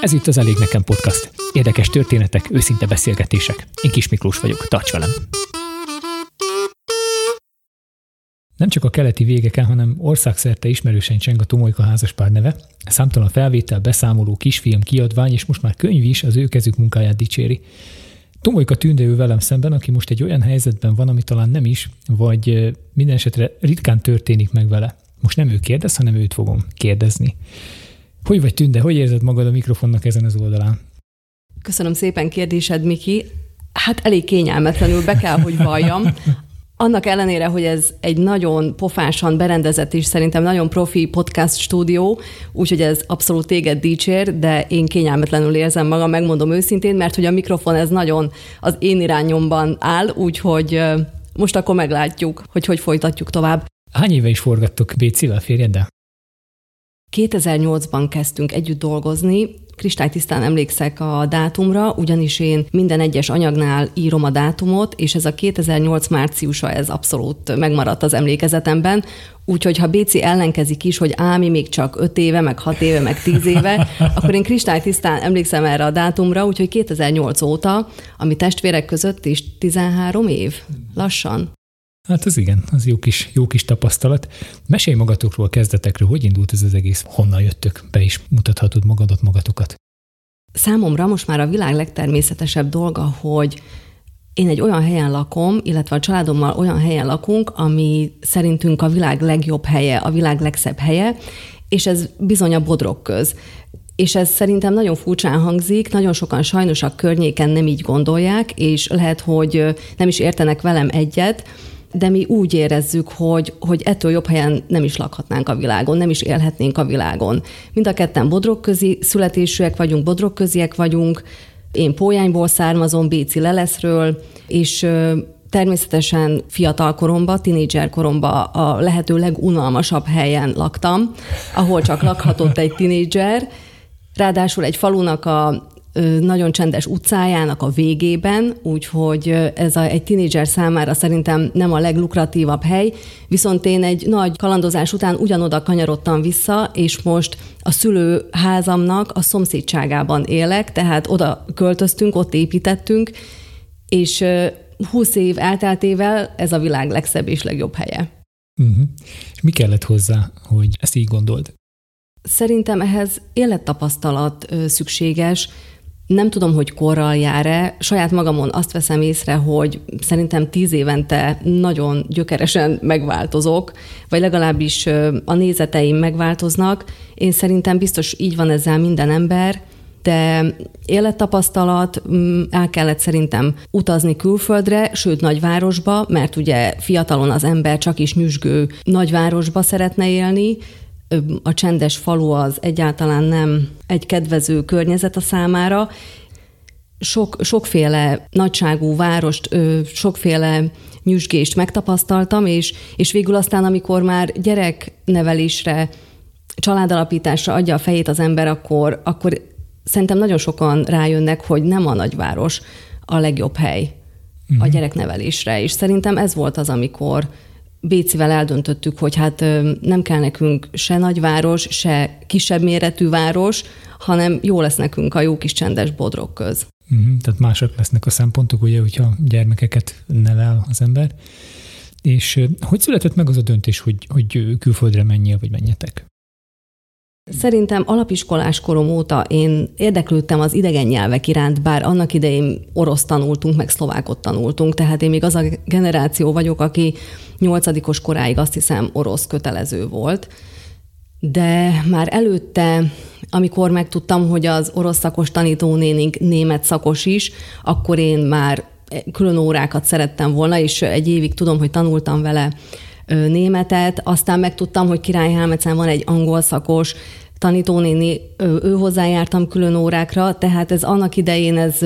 Ez itt az Elég Nekem Podcast. Érdekes történetek, őszinte beszélgetések. Én Kis Miklós vagyok, tarts velem! Nem csak a keleti végeken, hanem országszerte ismerősen cseng a Tomolyka házaspár neve. Számtalan felvétel, beszámoló, kisfilm, kiadvány, és most már könyv is az ő kezük munkáját dicséri. Tomolyka tündő velem szemben, aki most egy olyan helyzetben van, ami talán nem is, vagy minden esetre ritkán történik meg vele. Most nem ő kérdez, hanem őt fogom kérdezni. Hogy vagy Tünde, hogy érzed magad a mikrofonnak ezen az oldalán? Köszönöm szépen kérdésed, Miki. Hát elég kényelmetlenül be kell, hogy valljam. Annak ellenére, hogy ez egy nagyon pofásan berendezett és szerintem nagyon profi podcast stúdió, úgyhogy ez abszolút téged dicsér, de én kényelmetlenül érzem magam, megmondom őszintén, mert hogy a mikrofon ez nagyon az én irányomban áll, úgyhogy most akkor meglátjuk, hogy hogy folytatjuk tovább. Hány éve is forgattok Bécivel férjeddel? 2008-ban kezdtünk együtt dolgozni, kristálytisztán emlékszek a dátumra, ugyanis én minden egyes anyagnál írom a dátumot, és ez a 2008 márciusa, ez abszolút megmaradt az emlékezetemben, Úgyhogy ha Béci ellenkezik is, hogy Ámi még csak 5 éve, meg 6 éve, meg 10 éve, akkor én kristálytisztán emlékszem erre a dátumra, úgyhogy 2008 óta, ami testvérek között is 13 év, lassan. Hát az igen, az jó kis, jó kis tapasztalat. Mesélj magatokról, kezdetekről, hogy indult ez az egész, honnan jöttök, be is mutathatod magadat, magatokat. Számomra most már a világ legtermészetesebb dolga, hogy én egy olyan helyen lakom, illetve a családommal olyan helyen lakunk, ami szerintünk a világ legjobb helye, a világ legszebb helye, és ez bizony a bodrok köz. És ez szerintem nagyon furcsán hangzik, nagyon sokan sajnos a környéken nem így gondolják, és lehet, hogy nem is értenek velem egyet, de mi úgy érezzük, hogy, hogy ettől jobb helyen nem is lakhatnánk a világon, nem is élhetnénk a világon. Mind a ketten bodrogközi születésűek vagyunk, bodrogköziek vagyunk, én Pójányból származom, Béci Leleszről, és természetesen fiatal koromban, tinédzser koromban a lehető legunalmasabb helyen laktam, ahol csak lakhatott egy tinédzser, Ráadásul egy falunak a nagyon csendes utcájának a végében, úgyhogy ez a, egy tinédzser számára szerintem nem a leglukratívabb hely, viszont én egy nagy kalandozás után ugyanoda kanyarodtam vissza, és most a szülőházamnak a szomszédságában élek, tehát oda költöztünk, ott építettünk, és 20 év elteltével ez a világ legszebb és legjobb helye. Uh-huh. És mi kellett hozzá, hogy ezt így gondold? Szerintem ehhez élettapasztalat szükséges, nem tudom, hogy korral jár-e. Saját magamon azt veszem észre, hogy szerintem tíz évente nagyon gyökeresen megváltozok, vagy legalábbis a nézeteim megváltoznak. Én szerintem biztos így van ezzel minden ember, de élettapasztalat, mm, el kellett szerintem utazni külföldre, sőt nagyvárosba, mert ugye fiatalon az ember csak is nyüzsgő nagyvárosba szeretne élni, a csendes falu az egyáltalán nem egy kedvező környezet a számára. Sok, sokféle nagyságú várost, sokféle nyüzsgést megtapasztaltam, és, és végül aztán, amikor már gyereknevelésre, családalapításra adja a fejét az ember, akkor, akkor szerintem nagyon sokan rájönnek, hogy nem a nagyváros a legjobb hely uh-huh. a mhm. gyereknevelésre, és szerintem ez volt az, amikor Bécivel eldöntöttük, hogy hát nem kell nekünk se nagyváros, se kisebb méretű város, hanem jó lesz nekünk a jó kis csendes bodrok köz. Uh-huh, tehát mások lesznek a szempontok, ugye, hogyha gyermekeket nevel az ember. És hogy született meg az a döntés, hogy, hogy külföldre menjél, vagy menjetek? Szerintem alapiskolás korom óta én érdeklődtem az idegen nyelvek iránt, bár annak idején orosz tanultunk, meg szlovákot tanultunk, tehát én még az a generáció vagyok, aki nyolcadikos koráig azt hiszem orosz kötelező volt. De már előtte, amikor megtudtam, hogy az orosz szakos tanítónénink német szakos is, akkor én már külön órákat szerettem volna, és egy évig tudom, hogy tanultam vele németet, aztán megtudtam, hogy Király Helmecen van egy angol szakos, tanítónéni, ő hozzájártam külön órákra, tehát ez annak idején ez,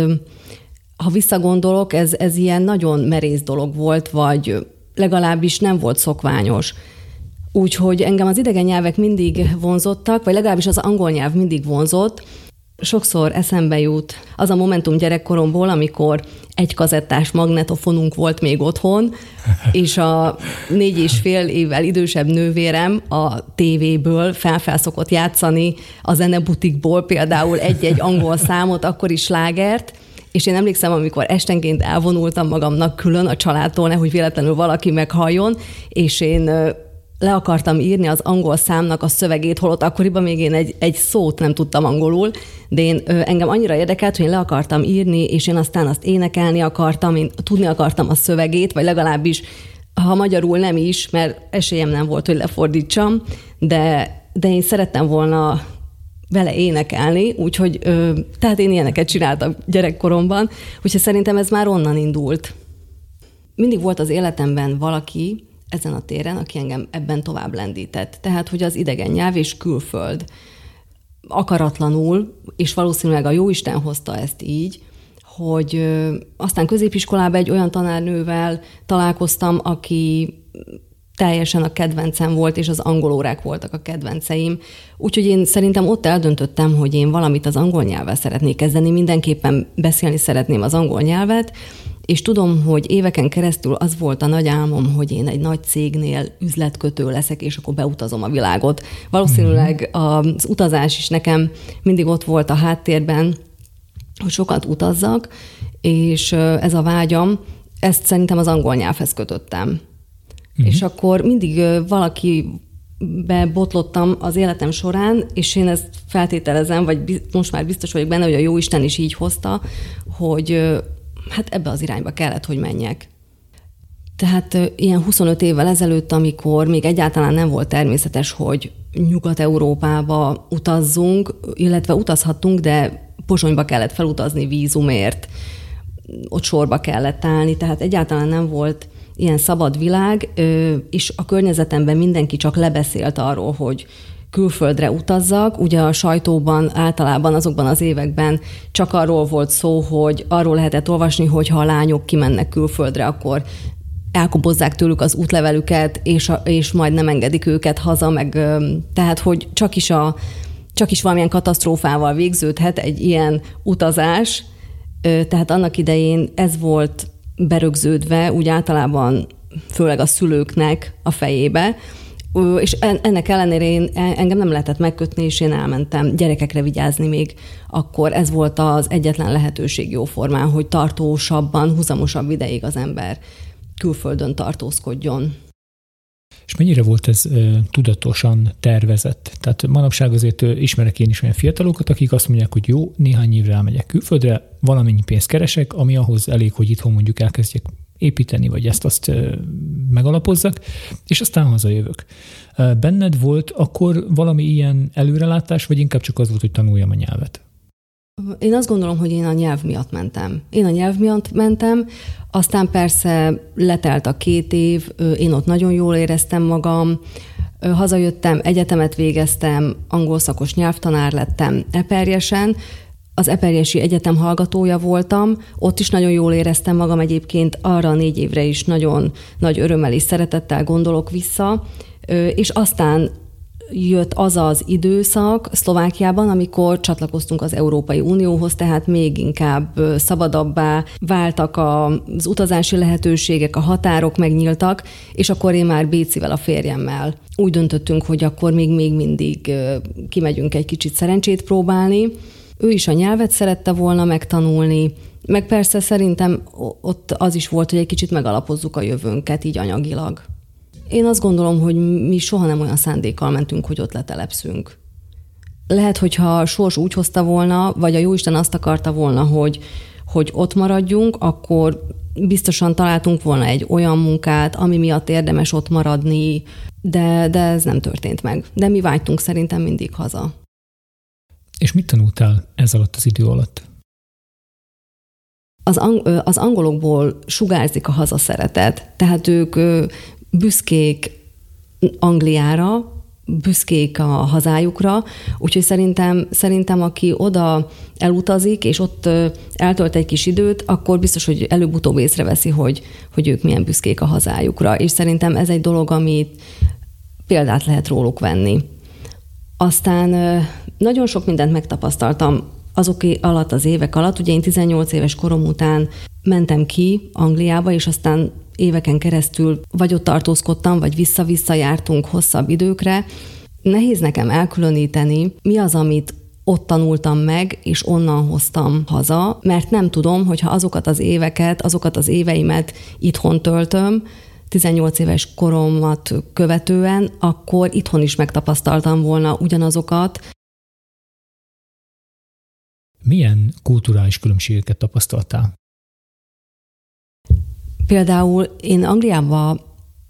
ha visszagondolok, ez, ez ilyen nagyon merész dolog volt, vagy legalábbis nem volt szokványos. Úgyhogy engem az idegen nyelvek mindig vonzottak, vagy legalábbis az angol nyelv mindig vonzott, sokszor eszembe jut az a momentum gyerekkoromból, amikor egy kazettás magnetofonunk volt még otthon, és a négy és fél évvel idősebb nővérem a tévéből felfelszokott játszani a zenebutikból például egy-egy angol számot, akkor is lágert, és én emlékszem, amikor estenként elvonultam magamnak külön a családtól, nehogy véletlenül valaki meghalljon, és én le akartam írni az angol számnak a szövegét, holott akkoriban még én egy, egy szót nem tudtam angolul, de én engem annyira érdekelt, hogy én le akartam írni, és én aztán azt énekelni akartam, én tudni akartam a szövegét, vagy legalábbis ha magyarul nem is, mert esélyem nem volt, hogy lefordítsam, de, de én szerettem volna vele énekelni, úgyhogy ö, tehát én ilyeneket csináltam gyerekkoromban, úgyhogy szerintem ez már onnan indult. Mindig volt az életemben valaki, ezen a téren, aki engem ebben tovább lendített. Tehát, hogy az idegen nyelv és külföld akaratlanul, és valószínűleg a Jóisten hozta ezt így, hogy aztán középiskolában egy olyan tanárnővel találkoztam, aki teljesen a kedvencem volt, és az angol órák voltak a kedvenceim. Úgyhogy én szerintem ott eldöntöttem, hogy én valamit az angol nyelvvel szeretnék kezdeni, mindenképpen beszélni szeretném az angol nyelvet, és tudom, hogy éveken keresztül az volt a nagy álmom, hogy én egy nagy cégnél üzletkötő leszek, és akkor beutazom a világot. Valószínűleg mhm. az utazás is nekem mindig ott volt a háttérben, hogy sokat utazzak, és ez a vágyam, ezt szerintem az angol nyelvhez kötöttem. Uh-huh. És akkor mindig valaki bebotlottam az életem során, és én ezt feltételezem, vagy most már biztos vagyok benne, hogy a Jóisten is így hozta, hogy hát ebbe az irányba kellett, hogy menjek. Tehát ilyen 25 évvel ezelőtt, amikor még egyáltalán nem volt természetes, hogy Nyugat-Európába utazzunk, illetve utazhattunk, de Pozsonyba kellett felutazni vízumért, ott sorba kellett állni, tehát egyáltalán nem volt ilyen szabad világ, és a környezetemben mindenki csak lebeszélt arról, hogy külföldre utazzak. Ugye a sajtóban általában azokban az években csak arról volt szó, hogy arról lehetett olvasni, hogy ha a lányok kimennek külföldre, akkor elkobozzák tőlük az útlevelüket, és, a, és majd nem engedik őket haza, meg tehát, hogy csak is, a, csak is valamilyen katasztrófával végződhet egy ilyen utazás, tehát annak idején ez volt berögződve, úgy általában főleg a szülőknek a fejébe, és ennek ellenére én, e, engem nem lehetett megkötni, és én elmentem gyerekekre vigyázni még. Akkor ez volt az egyetlen lehetőség jó formán, hogy tartósabban, huzamosabb ideig az ember külföldön tartózkodjon. És mennyire volt ez e, tudatosan tervezett? Tehát manapság azért ismerek én is olyan fiatalokat, akik azt mondják, hogy jó, néhány évre elmegyek külföldre, valamennyi pénzt keresek, ami ahhoz elég, hogy itthon mondjuk elkezdjek építeni, vagy ezt-azt megalapozzak, és aztán hazajövök. Benned volt akkor valami ilyen előrelátás, vagy inkább csak az volt, hogy tanuljam a nyelvet? Én azt gondolom, hogy én a nyelv miatt mentem. Én a nyelv miatt mentem, aztán persze letelt a két év, én ott nagyon jól éreztem magam, hazajöttem, egyetemet végeztem, angol szakos nyelvtanár lettem eperjesen, az Eperjesi Egyetem hallgatója voltam, ott is nagyon jól éreztem magam egyébként, arra a négy évre is nagyon nagy örömmel és szeretettel gondolok vissza, és aztán jött az az időszak Szlovákiában, amikor csatlakoztunk az Európai Unióhoz, tehát még inkább szabadabbá váltak az utazási lehetőségek, a határok megnyíltak, és akkor én már Bécivel a férjemmel úgy döntöttünk, hogy akkor még, még mindig kimegyünk egy kicsit szerencsét próbálni, ő is a nyelvet szerette volna megtanulni, meg persze szerintem ott az is volt, hogy egy kicsit megalapozzuk a jövőnket így anyagilag. Én azt gondolom, hogy mi soha nem olyan szándékkal mentünk, hogy ott letelepszünk. Lehet, hogyha a sors úgy hozta volna, vagy a Jóisten azt akarta volna, hogy, hogy ott maradjunk, akkor biztosan találtunk volna egy olyan munkát, ami miatt érdemes ott maradni, de, de ez nem történt meg. De mi vágytunk szerintem mindig haza. És mit tanultál ez alatt az idő alatt? Az, ang- az angolokból sugárzik a hazaszeretet, tehát ők büszkék Angliára, büszkék a hazájukra, úgyhogy szerintem, szerintem aki oda elutazik, és ott eltölt egy kis időt, akkor biztos, hogy előbb-utóbb észreveszi, hogy, hogy ők milyen büszkék a hazájukra. És szerintem ez egy dolog, amit példát lehet róluk venni. Aztán nagyon sok mindent megtapasztaltam azok alatt az évek alatt, ugye én 18 éves korom után mentem ki Angliába, és aztán éveken keresztül vagy ott tartózkodtam, vagy vissza-vissza jártunk hosszabb időkre. Nehéz nekem elkülöníteni, mi az, amit ott tanultam meg, és onnan hoztam haza, mert nem tudom, hogyha azokat az éveket, azokat az éveimet itthon töltöm, 18 éves koromat követően, akkor itthon is megtapasztaltam volna ugyanazokat. Milyen kulturális különbségeket tapasztaltál? Például én Angliában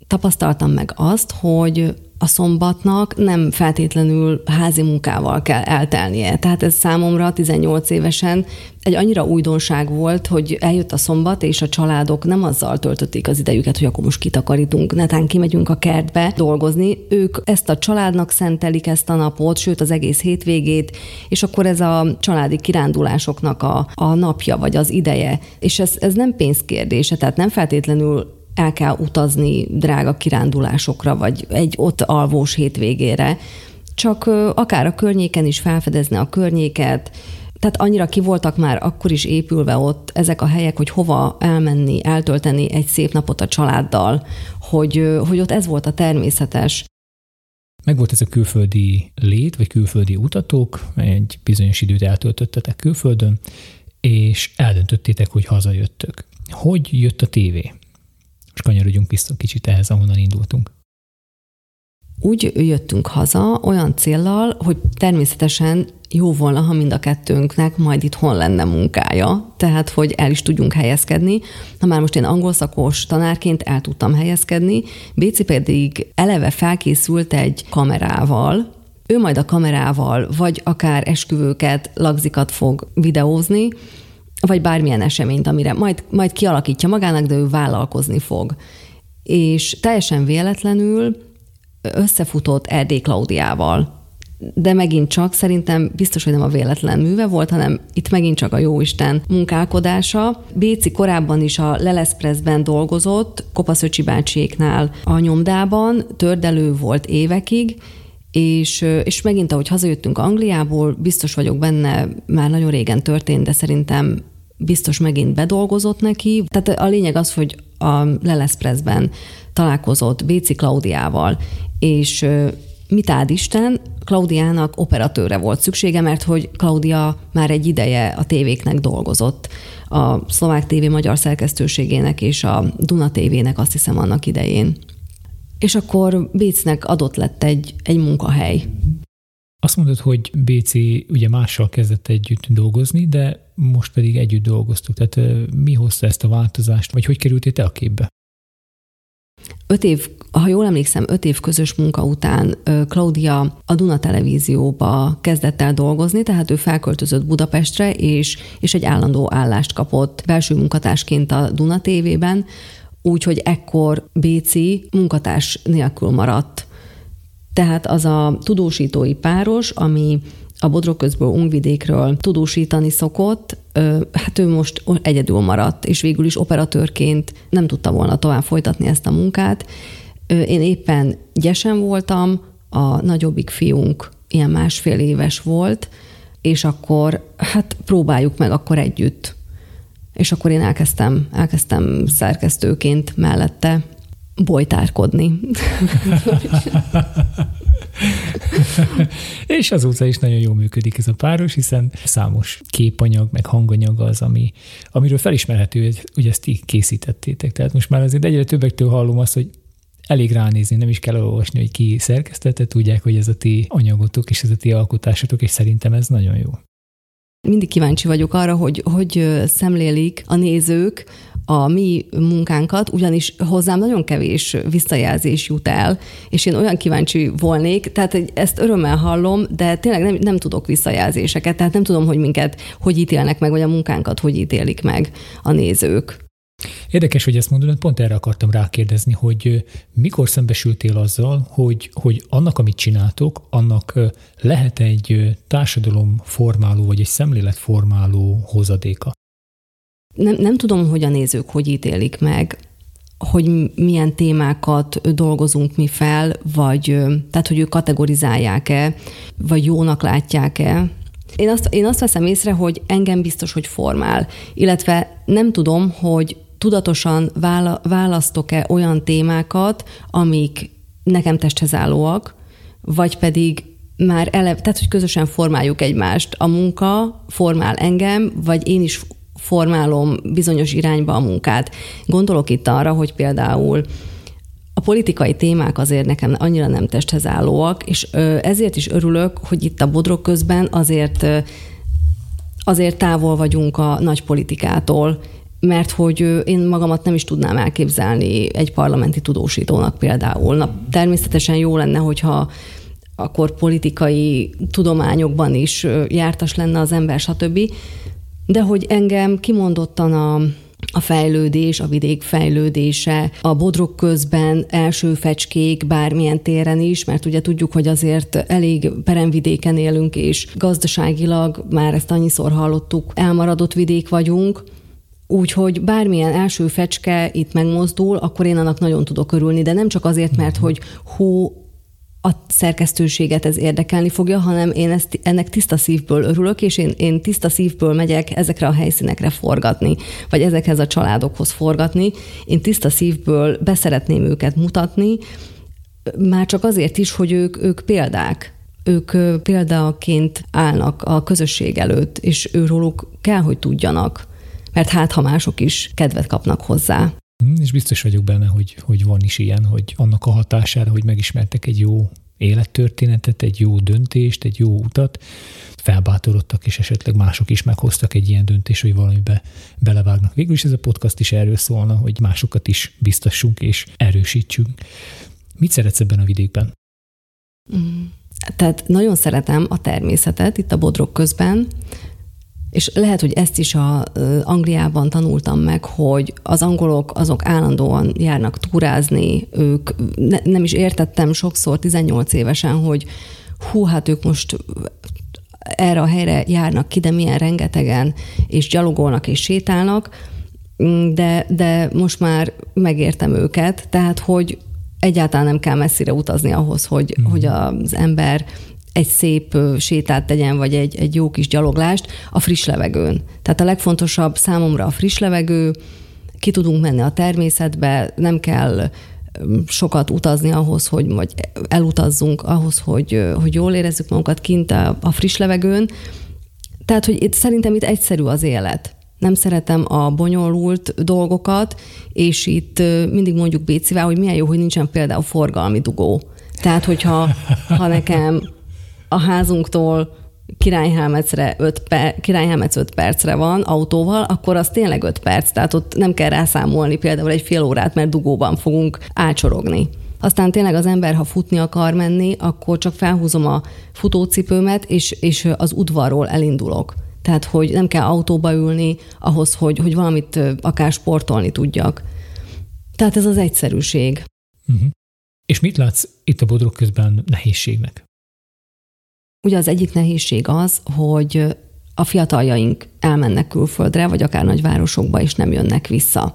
tapasztaltam meg azt, hogy a szombatnak nem feltétlenül házi munkával kell eltelnie. Tehát ez számomra 18 évesen egy annyira újdonság volt, hogy eljött a szombat, és a családok nem azzal töltötték az idejüket, hogy akkor most kitakarítunk, netán kimegyünk a kertbe dolgozni. Ők ezt a családnak szentelik ezt a napot, sőt az egész hétvégét, és akkor ez a családi kirándulásoknak a, a napja, vagy az ideje. És ez, ez nem pénzkérdése, tehát nem feltétlenül el kell utazni drága kirándulásokra, vagy egy ott alvós hétvégére, csak akár a környéken is felfedezni a környéket, tehát annyira ki voltak már akkor is épülve ott ezek a helyek, hogy hova elmenni, eltölteni egy szép napot a családdal, hogy, hogy ott ez volt a természetes. Megvolt ez a külföldi lét, vagy külföldi utatók, egy bizonyos időt eltöltöttetek külföldön, és eldöntöttétek, hogy hazajöttök. Hogy jött a tévé? És kanyarodjunk vissza kicsit ehhez, ahonnan indultunk. Úgy jöttünk haza olyan céllal, hogy természetesen jó volna, ha mind a kettőnknek majd itthon lenne munkája, tehát hogy el is tudjunk helyezkedni. Na már most én angol szakos tanárként el tudtam helyezkedni, Béci pedig eleve felkészült egy kamerával, ő majd a kamerával, vagy akár esküvőket, lagzikat fog videózni, vagy bármilyen eseményt, amire majd, majd kialakítja magának, de ő vállalkozni fog. És teljesen véletlenül összefutott Erdély Klaudiával. De megint csak szerintem biztos, hogy nem a véletlen műve volt, hanem itt megint csak a jóisten munkálkodása. Béci korábban is a Leleszpressben dolgozott, Kopaszöcsi bácsiéknál a nyomdában, tördelő volt évekig, és, és megint, ahogy hazajöttünk Angliából, biztos vagyok benne, már nagyon régen történt, de szerintem biztos megint bedolgozott neki. Tehát a lényeg az, hogy a Leleszpressben találkozott Béci Klaudiával, és mit áld Isten, Klaudiának operatőre volt szüksége, mert hogy Klaudia már egy ideje a tévéknek dolgozott. A szlovák tévé magyar szerkesztőségének és a Duna tévének azt hiszem annak idején. És akkor Bécnek adott lett egy, egy munkahely. Azt mondod, hogy BC ugye mással kezdett együtt dolgozni, de most pedig együtt dolgoztuk. Tehát mi hozta ezt a változást, vagy hogy kerültél te a képbe? Öt év, ha jól emlékszem, öt év közös munka után Claudia a Duna televízióba kezdett el dolgozni, tehát ő felköltözött Budapestre, és, és egy állandó állást kapott belső munkatársként a Duna tévében, úgyhogy ekkor Béci munkatárs nélkül maradt. Tehát az a tudósítói páros, ami a Bodrogközből Ungvidékről tudósítani szokott, hát ő most egyedül maradt, és végül is operatőrként nem tudta volna tovább folytatni ezt a munkát. Én éppen gyesen voltam, a nagyobbik fiunk ilyen másfél éves volt, és akkor hát próbáljuk meg akkor együtt és akkor én elkezdtem, elkezdtem szerkesztőként mellette bolytárkodni. és azóta is nagyon jól működik ez a páros, hiszen számos képanyag, meg hanganyag az, ami, amiről felismerhető, hogy, hogy ezt ti készítettétek. Tehát most már azért egyre többektől hallom azt, hogy elég ránézni, nem is kell olvasni, hogy ki szerkesztette, tudják, hogy ez a ti anyagotok és ez a ti alkotásotok, és szerintem ez nagyon jó. Mindig kíváncsi vagyok arra, hogy hogy szemlélik a nézők a mi munkánkat, ugyanis hozzám nagyon kevés visszajelzés jut el, és én olyan kíváncsi volnék, tehát ezt örömmel hallom, de tényleg nem, nem tudok visszajelzéseket, tehát nem tudom, hogy minket hogy ítélnek meg, vagy a munkánkat hogy ítélik meg a nézők. Érdekes, hogy ezt mondod, pont erre akartam rákérdezni, hogy mikor szembesültél azzal, hogy, hogy annak, amit csináltok, annak lehet egy társadalomformáló vagy egy szemléletformáló hozadéka? Nem, nem tudom, hogy a nézők hogy ítélik meg, hogy milyen témákat dolgozunk mi fel, vagy tehát, hogy ők kategorizálják-e, vagy jónak látják-e. Én azt, én azt veszem észre, hogy engem biztos, hogy formál, illetve nem tudom, hogy tudatosan választok-e olyan témákat, amik nekem testhez állóak, vagy pedig már eleve, tehát hogy közösen formáljuk egymást. A munka formál engem, vagy én is formálom bizonyos irányba a munkát. Gondolok itt arra, hogy például a politikai témák azért nekem annyira nem testhez állóak, és ezért is örülök, hogy itt a bodrok közben azért, azért távol vagyunk a nagy politikától, mert hogy én magamat nem is tudnám elképzelni egy parlamenti tudósítónak például. Na, természetesen jó lenne, hogyha akkor politikai tudományokban is jártas lenne az ember, stb. De hogy engem kimondottan a, a fejlődés, a vidék fejlődése, a bodrok közben első fecskék bármilyen téren is, mert ugye tudjuk, hogy azért elég peremvidéken élünk, és gazdaságilag, már ezt annyiszor hallottuk, elmaradott vidék vagyunk, Úgyhogy bármilyen első fecske itt megmozdul, akkor én annak nagyon tudok örülni, de nem csak azért, mert hogy hú, a szerkesztőséget ez érdekelni fogja, hanem én ezt, ennek tiszta szívből örülök, és én, én tiszta szívből megyek ezekre a helyszínekre forgatni, vagy ezekhez a családokhoz forgatni. Én tiszta szívből beszeretném őket mutatni, már csak azért is, hogy ők, ők példák. Ők példaként állnak a közösség előtt, és őróluk kell, hogy tudjanak, mert hát ha mások is kedvet kapnak hozzá. Mm, és biztos vagyok benne, hogy, hogy van is ilyen, hogy annak a hatására, hogy megismertek egy jó élettörténetet, egy jó döntést, egy jó utat, felbátorodtak, és esetleg mások is meghoztak egy ilyen döntést, hogy valamibe belevágnak. Végül is ez a podcast is erről szólna, hogy másokat is biztassunk és erősítsünk. Mit szeretsz ebben a vidékben? Mm. Tehát nagyon szeretem a természetet itt a bodrok közben, és lehet, hogy ezt is a Angliában tanultam meg, hogy az angolok azok állandóan járnak túrázni, ők ne, nem is értettem sokszor 18 évesen, hogy hú, hát ők most erre a helyre járnak ki, de milyen rengetegen, és gyalogolnak és sétálnak, de, de most már megértem őket, tehát hogy egyáltalán nem kell messzire utazni ahhoz, hogy, mm. hogy az ember egy szép sétát tegyen, vagy egy, egy jó kis gyaloglást a friss levegőn. Tehát a legfontosabb számomra a friss levegő, ki tudunk menni a természetbe, nem kell sokat utazni ahhoz, hogy vagy elutazzunk ahhoz, hogy, hogy jól érezzük magunkat kint a, a friss levegőn. Tehát, hogy itt, szerintem itt egyszerű az élet. Nem szeretem a bonyolult dolgokat, és itt mindig mondjuk Bécivel, hogy milyen jó, hogy nincsen például forgalmi dugó. Tehát, hogyha ha nekem a házunktól Királyhámecre 5 per, Királyhámec 5 percre van autóval, akkor az tényleg 5 perc, tehát ott nem kell rászámolni például egy fél órát, mert dugóban fogunk ácsorogni. Aztán tényleg az ember, ha futni akar menni, akkor csak felhúzom a futócipőmet, és, és az udvarról elindulok. Tehát, hogy nem kell autóba ülni ahhoz, hogy, hogy valamit akár sportolni tudjak. Tehát ez az egyszerűség. Uh-huh. És mit látsz itt a bodrok közben nehézségnek? Ugye az egyik nehézség az, hogy a fiataljaink elmennek külföldre, vagy akár nagyvárosokba, és nem jönnek vissza.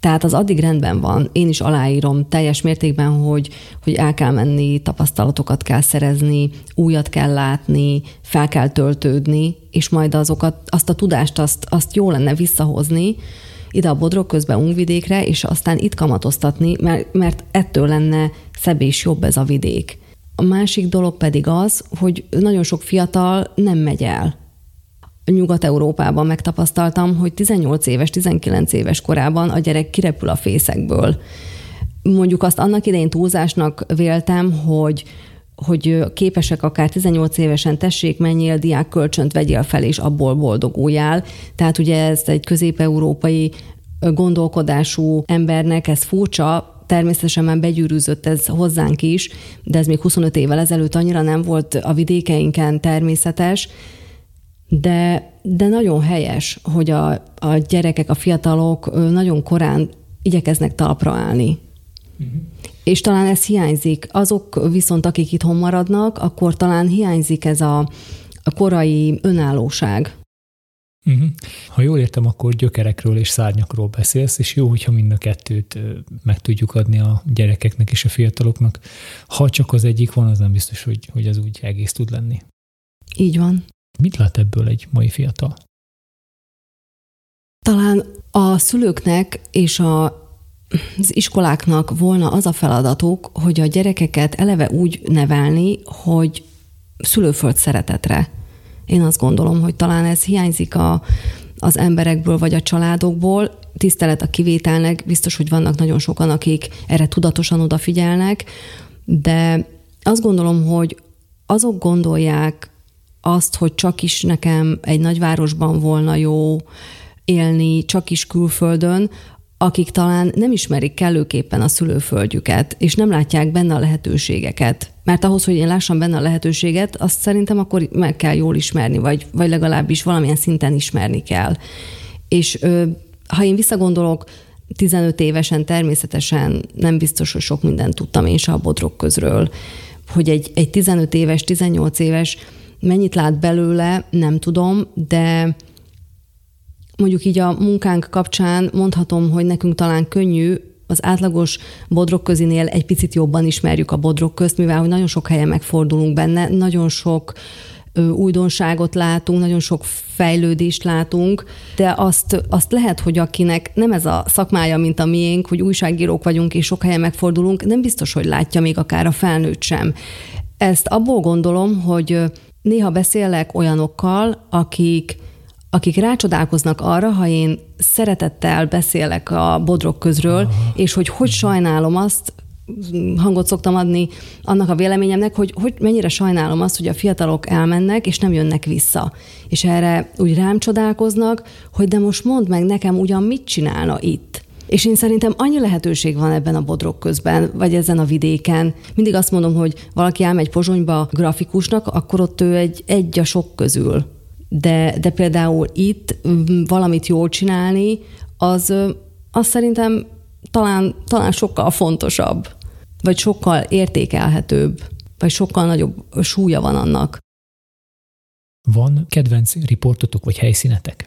Tehát az addig rendben van, én is aláírom teljes mértékben, hogy, hogy el kell menni, tapasztalatokat kell szerezni, újat kell látni, fel kell töltődni, és majd azokat, azt a tudást, azt, azt jó lenne visszahozni ide a Bodrog közben Ungvidékre, és aztán itt kamatoztatni, mert, mert ettől lenne szebb és jobb ez a vidék. A másik dolog pedig az, hogy nagyon sok fiatal nem megy el. Nyugat-Európában megtapasztaltam, hogy 18 éves, 19 éves korában a gyerek kirepül a fészekből. Mondjuk azt annak idején túlzásnak véltem, hogy hogy képesek akár 18 évesen tessék, menjél, diák kölcsönt vegyél fel, és abból boldoguljál. Tehát ugye ez egy közép-európai gondolkodású embernek ez furcsa, Természetesen már begyűrűzött ez hozzánk is, de ez még 25 évvel ezelőtt annyira nem volt a vidékeinken természetes, de, de nagyon helyes, hogy a, a gyerekek, a fiatalok nagyon korán igyekeznek talpra állni. Uh-huh. És talán ez hiányzik. Azok viszont, akik itthon maradnak, akkor talán hiányzik ez a, a korai önállóság. Uh-huh. Ha jól értem, akkor gyökerekről és szárnyakról beszélsz, és jó, hogyha mind a kettőt meg tudjuk adni a gyerekeknek és a fiataloknak. Ha csak az egyik van, az nem biztos, hogy, hogy az úgy egész tud lenni. Így van. Mit lát ebből egy mai fiatal? Talán a szülőknek és a, az iskoláknak volna az a feladatuk, hogy a gyerekeket eleve úgy nevelni, hogy szülőföld szeretetre. Én azt gondolom, hogy talán ez hiányzik a, az emberekből vagy a családokból. Tisztelet a kivételnek, biztos, hogy vannak nagyon sokan, akik erre tudatosan odafigyelnek, de azt gondolom, hogy azok gondolják azt, hogy csak is nekem egy nagyvárosban volna jó élni, csak is külföldön, akik talán nem ismerik kellőképpen a szülőföldjüket, és nem látják benne a lehetőségeket. Mert ahhoz, hogy én lássam benne a lehetőséget, azt szerintem akkor meg kell jól ismerni, vagy, vagy legalábbis valamilyen szinten ismerni kell. És ö, ha én visszagondolok, 15 évesen természetesen nem biztos, hogy sok mindent tudtam én se a bodrok közről. Hogy egy, egy 15 éves, 18 éves mennyit lát belőle, nem tudom, de mondjuk így a munkánk kapcsán mondhatom, hogy nekünk talán könnyű az átlagos bodrok közinél egy picit jobban ismerjük a bodrok közt, mivel hogy nagyon sok helyen megfordulunk benne, nagyon sok újdonságot látunk, nagyon sok fejlődést látunk, de azt, azt lehet, hogy akinek nem ez a szakmája, mint a miénk, hogy újságírók vagyunk és sok helyen megfordulunk, nem biztos, hogy látja még akár a felnőtt sem. Ezt abból gondolom, hogy néha beszélek olyanokkal, akik akik rácsodálkoznak arra, ha én szeretettel beszélek a bodrok közről, Aha. és hogy hogy sajnálom azt, hangot szoktam adni annak a véleményemnek, hogy, hogy mennyire sajnálom azt, hogy a fiatalok elmennek, és nem jönnek vissza. És erre úgy rám csodálkoznak, hogy de most mondd meg nekem ugyan mit csinálna itt. És én szerintem annyi lehetőség van ebben a bodrok közben, vagy ezen a vidéken. Mindig azt mondom, hogy valaki elmegy Pozsonyba grafikusnak, akkor ott ő egy, egy a sok közül de, de például itt valamit jól csinálni, az, az szerintem talán, talán sokkal fontosabb, vagy sokkal értékelhetőbb, vagy sokkal nagyobb súlya van annak. Van kedvenc riportotok vagy helyszínetek?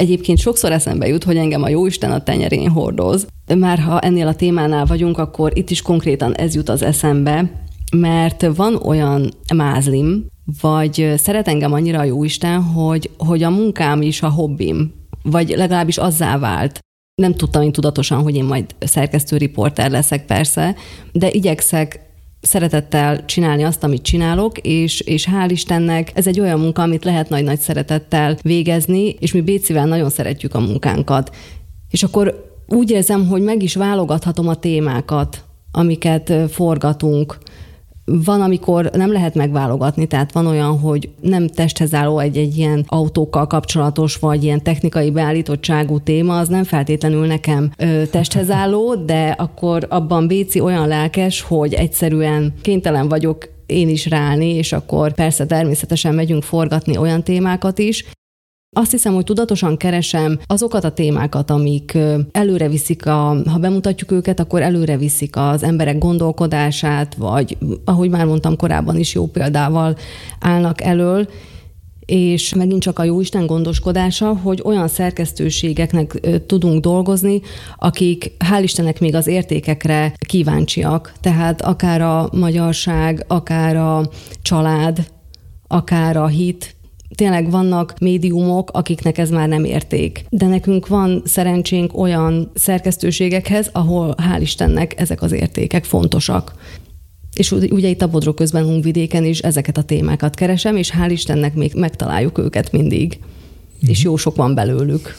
Egyébként sokszor eszembe jut, hogy engem a jóisten a tenyerén hordoz. Már ha ennél a témánál vagyunk, akkor itt is konkrétan ez jut az eszembe, mert van olyan mázlim, vagy szeret engem annyira a jóisten, hogy, hogy a munkám is a hobbim, vagy legalábbis azzá vált. Nem tudtam én tudatosan, hogy én majd szerkesztő riporter leszek persze, de igyekszek szeretettel csinálni azt, amit csinálok, és, és hál' Istennek ez egy olyan munka, amit lehet nagy-nagy szeretettel végezni, és mi Bécivel nagyon szeretjük a munkánkat. És akkor úgy érzem, hogy meg is válogathatom a témákat, amiket forgatunk van, amikor nem lehet megválogatni, tehát van olyan, hogy nem testhez álló egy-egy ilyen autókkal kapcsolatos, vagy ilyen technikai beállítottságú téma, az nem feltétlenül nekem ö, testhez álló, de akkor abban Béci olyan lelkes, hogy egyszerűen kénytelen vagyok én is ráállni, és akkor persze természetesen megyünk forgatni olyan témákat is, azt hiszem, hogy tudatosan keresem azokat a témákat, amik előre viszik, a, ha bemutatjuk őket, akkor előre viszik az emberek gondolkodását, vagy ahogy már mondtam korábban is jó példával állnak elől, és megint csak a jóisten gondoskodása, hogy olyan szerkesztőségeknek tudunk dolgozni, akik hál' Istennek még az értékekre kíváncsiak. Tehát akár a magyarság, akár a család, akár a hit, tényleg vannak médiumok, akiknek ez már nem érték. De nekünk van szerencsénk olyan szerkesztőségekhez, ahol hál' Istennek ezek az értékek fontosak. És ugye itt a Bodrog közben Hungvidéken is ezeket a témákat keresem, és hál' Istennek még megtaláljuk őket mindig. Mm. És jó sok van belőlük.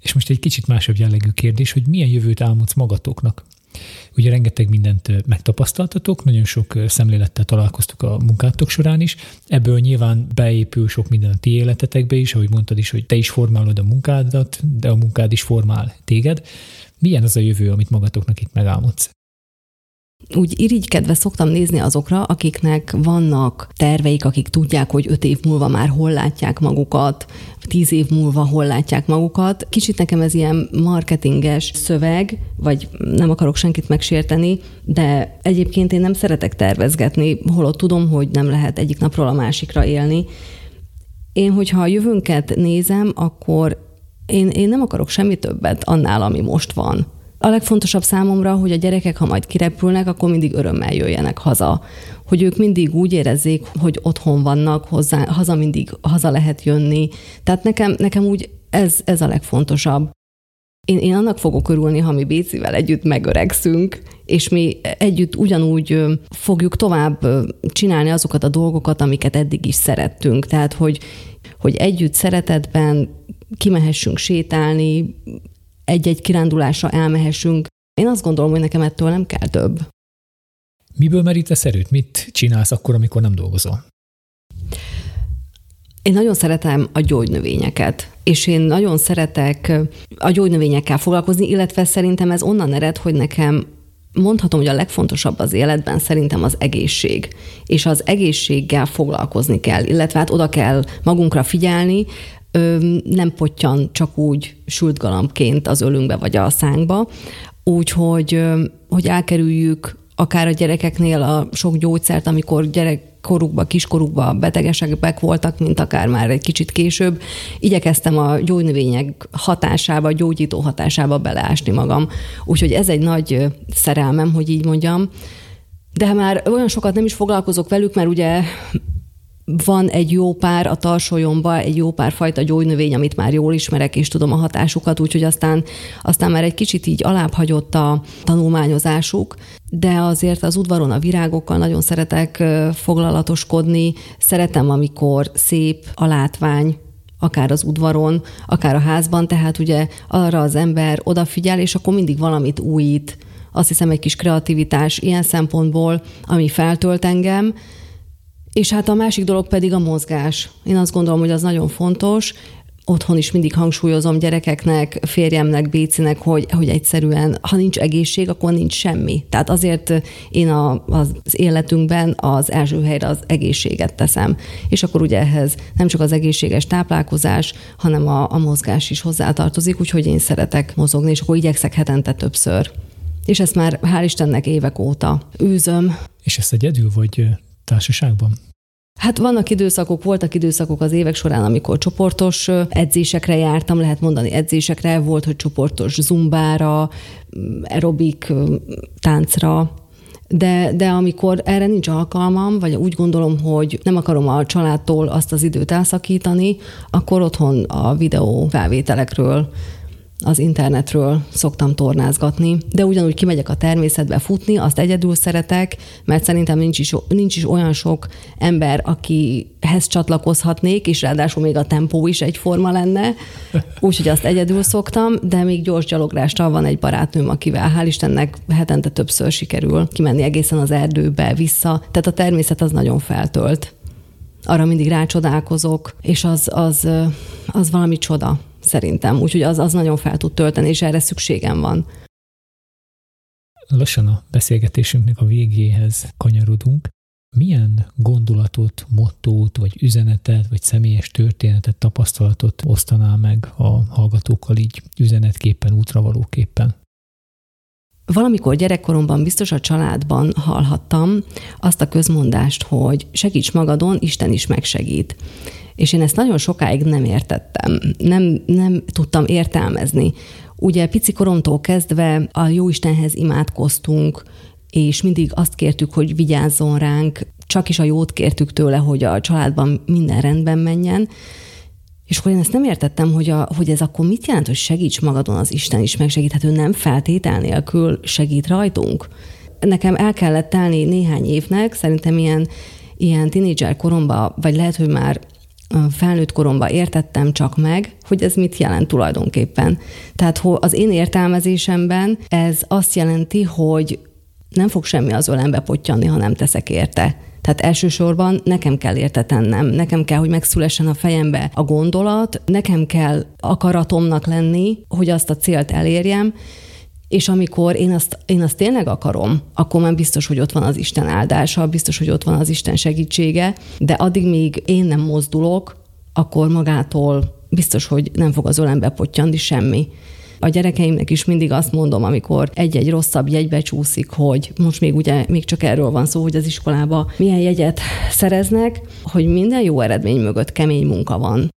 És most egy kicsit másabb jellegű kérdés, hogy milyen jövőt álmodsz magatoknak? Ugye rengeteg mindent megtapasztaltatok, nagyon sok szemlélettel találkoztuk a munkátok során is. Ebből nyilván beépül sok minden a ti életetekbe is, ahogy mondtad is, hogy te is formálod a munkádat, de a munkád is formál téged. Milyen az a jövő, amit magatoknak itt megálmodsz? Úgy irigykedve szoktam nézni azokra, akiknek vannak terveik, akik tudják, hogy öt év múlva már hol látják magukat, tíz év múlva hol látják magukat. Kicsit nekem ez ilyen marketinges szöveg, vagy nem akarok senkit megsérteni, de egyébként én nem szeretek tervezgetni, holott tudom, hogy nem lehet egyik napról a másikra élni. Én, hogyha a jövőnket nézem, akkor én, én nem akarok semmi többet annál, ami most van A legfontosabb számomra, hogy a gyerekek, ha majd kirepülnek, akkor mindig örömmel jöjjenek haza. Hogy ők mindig úgy érezzék, hogy otthon vannak, hozzá, haza mindig haza lehet jönni. Tehát nekem, nekem úgy ez, ez a legfontosabb. Én, én annak fogok örülni, ha mi Bécivel együtt megöregszünk, és mi együtt ugyanúgy fogjuk tovább csinálni azokat a dolgokat, amiket eddig is szerettünk. Tehát, hogy, hogy együtt szeretetben kimehessünk sétálni, egy-egy kirándulásra elmehessünk. Én azt gondolom, hogy nekem ettől nem kell több. Miből merítesz erőt? Mit csinálsz akkor, amikor nem dolgozol? Én nagyon szeretem a gyógynövényeket, és én nagyon szeretek a gyógynövényekkel foglalkozni, illetve szerintem ez onnan ered, hogy nekem mondhatom, hogy a legfontosabb az életben szerintem az egészség. És az egészséggel foglalkozni kell, illetve hát oda kell magunkra figyelni, nem potyan csak úgy sült galambként az ölünkbe vagy a szánkba, úgyhogy hogy elkerüljük akár a gyerekeknél a sok gyógyszert, amikor gyerekkorukban, kiskorukban betegesekek voltak, mint akár már egy kicsit később. Igyekeztem a gyógynövények hatásába, gyógyító hatásába beleásni magam. Úgyhogy ez egy nagy szerelmem, hogy így mondjam. De már olyan sokat nem is foglalkozok velük, mert ugye van egy jó pár a tarsolyomba, egy jó pár fajta gyógynövény, amit már jól ismerek, és tudom a hatásukat, úgyhogy aztán, aztán már egy kicsit így alább hagyott a tanulmányozásuk, de azért az udvaron a virágokkal nagyon szeretek foglalatoskodni, szeretem, amikor szép a látvány, akár az udvaron, akár a házban, tehát ugye arra az ember odafigyel, és akkor mindig valamit újít. Azt hiszem egy kis kreativitás ilyen szempontból, ami feltölt engem, és hát a másik dolog pedig a mozgás. Én azt gondolom, hogy az nagyon fontos, otthon is mindig hangsúlyozom gyerekeknek, férjemnek, Bécinek, hogy, hogy egyszerűen, ha nincs egészség, akkor nincs semmi. Tehát azért én a, az életünkben az első helyre az egészséget teszem. És akkor ugye ehhez nem csak az egészséges táplálkozás, hanem a, a mozgás is hozzátartozik, úgyhogy én szeretek mozogni, és akkor igyekszek hetente többször. És ezt már hál' Istennek évek óta űzöm. És ezt egyedül vagy társaságban? Hát vannak időszakok, voltak időszakok az évek során, amikor csoportos edzésekre jártam, lehet mondani edzésekre, volt, hogy csoportos zumbára, aerobik táncra, de, de amikor erre nincs alkalmam, vagy úgy gondolom, hogy nem akarom a családtól azt az időt elszakítani, akkor otthon a videó felvételekről az internetről szoktam tornázgatni, de ugyanúgy kimegyek a természetbe futni, azt egyedül szeretek, mert szerintem nincs is, nincs is olyan sok ember, akihez csatlakozhatnék, és ráadásul még a tempó is egyforma lenne, úgyhogy azt egyedül szoktam, de még gyors gyaloglástal van egy barátnőm, akivel hál' Istennek hetente többször sikerül kimenni egészen az erdőbe, vissza, tehát a természet az nagyon feltölt. Arra mindig rácsodálkozok, és az, az, az valami csoda szerintem. Úgyhogy az, az nagyon fel tud tölteni, és erre szükségem van. Lassan a beszélgetésünknek a végéhez kanyarodunk. Milyen gondolatot, mottót, vagy üzenetet, vagy személyes történetet, tapasztalatot osztanál meg a hallgatókkal így üzenetképpen, útravalóképpen? Valamikor gyerekkoromban biztos a családban hallhattam azt a közmondást, hogy segíts magadon, Isten is megsegít. És én ezt nagyon sokáig nem értettem, nem, nem tudtam értelmezni. Ugye pici koromtól kezdve a Jóistenhez imádkoztunk, és mindig azt kértük, hogy vigyázzon ránk, csak is a jót kértük tőle, hogy a családban minden rendben menjen. És akkor én ezt nem értettem, hogy, a, hogy ez akkor mit jelent, hogy segíts magadon, az Isten is megsegíthető, nem feltétel nélkül segít rajtunk. Nekem el kellett telni néhány évnek, szerintem ilyen, ilyen tinédzser koromban, vagy lehet, hogy már felnőtt koromban értettem csak meg, hogy ez mit jelent tulajdonképpen. Tehát az én értelmezésemben ez azt jelenti, hogy nem fog semmi az ölembe pottyanni, ha nem teszek érte. Tehát elsősorban nekem kell érte tennem, nekem kell, hogy megszülessen a fejembe a gondolat, nekem kell akaratomnak lenni, hogy azt a célt elérjem, és amikor én azt, én azt tényleg akarom, akkor már biztos, hogy ott van az Isten áldása, biztos, hogy ott van az Isten segítsége, de addig még én nem mozdulok, akkor magától biztos, hogy nem fog az ölembe pottyanni semmi. A gyerekeimnek is mindig azt mondom, amikor egy-egy rosszabb jegybe csúszik, hogy most még ugye még csak erről van szó, hogy az iskolába milyen jegyet szereznek, hogy minden jó eredmény mögött kemény munka van.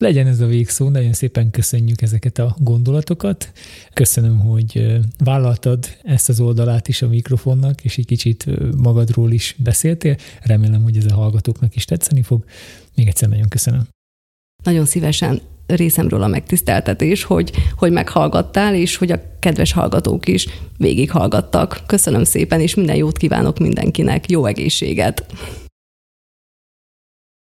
Legyen ez a végszó, nagyon szépen köszönjük ezeket a gondolatokat. Köszönöm, hogy vállaltad ezt az oldalát is a mikrofonnak, és egy kicsit magadról is beszéltél. Remélem, hogy ez a hallgatóknak is tetszeni fog. Még egyszer nagyon köszönöm. Nagyon szívesen részemről a megtiszteltetés, hogy, hogy meghallgattál, és hogy a kedves hallgatók is végighallgattak. Köszönöm szépen, és minden jót kívánok mindenkinek. Jó egészséget!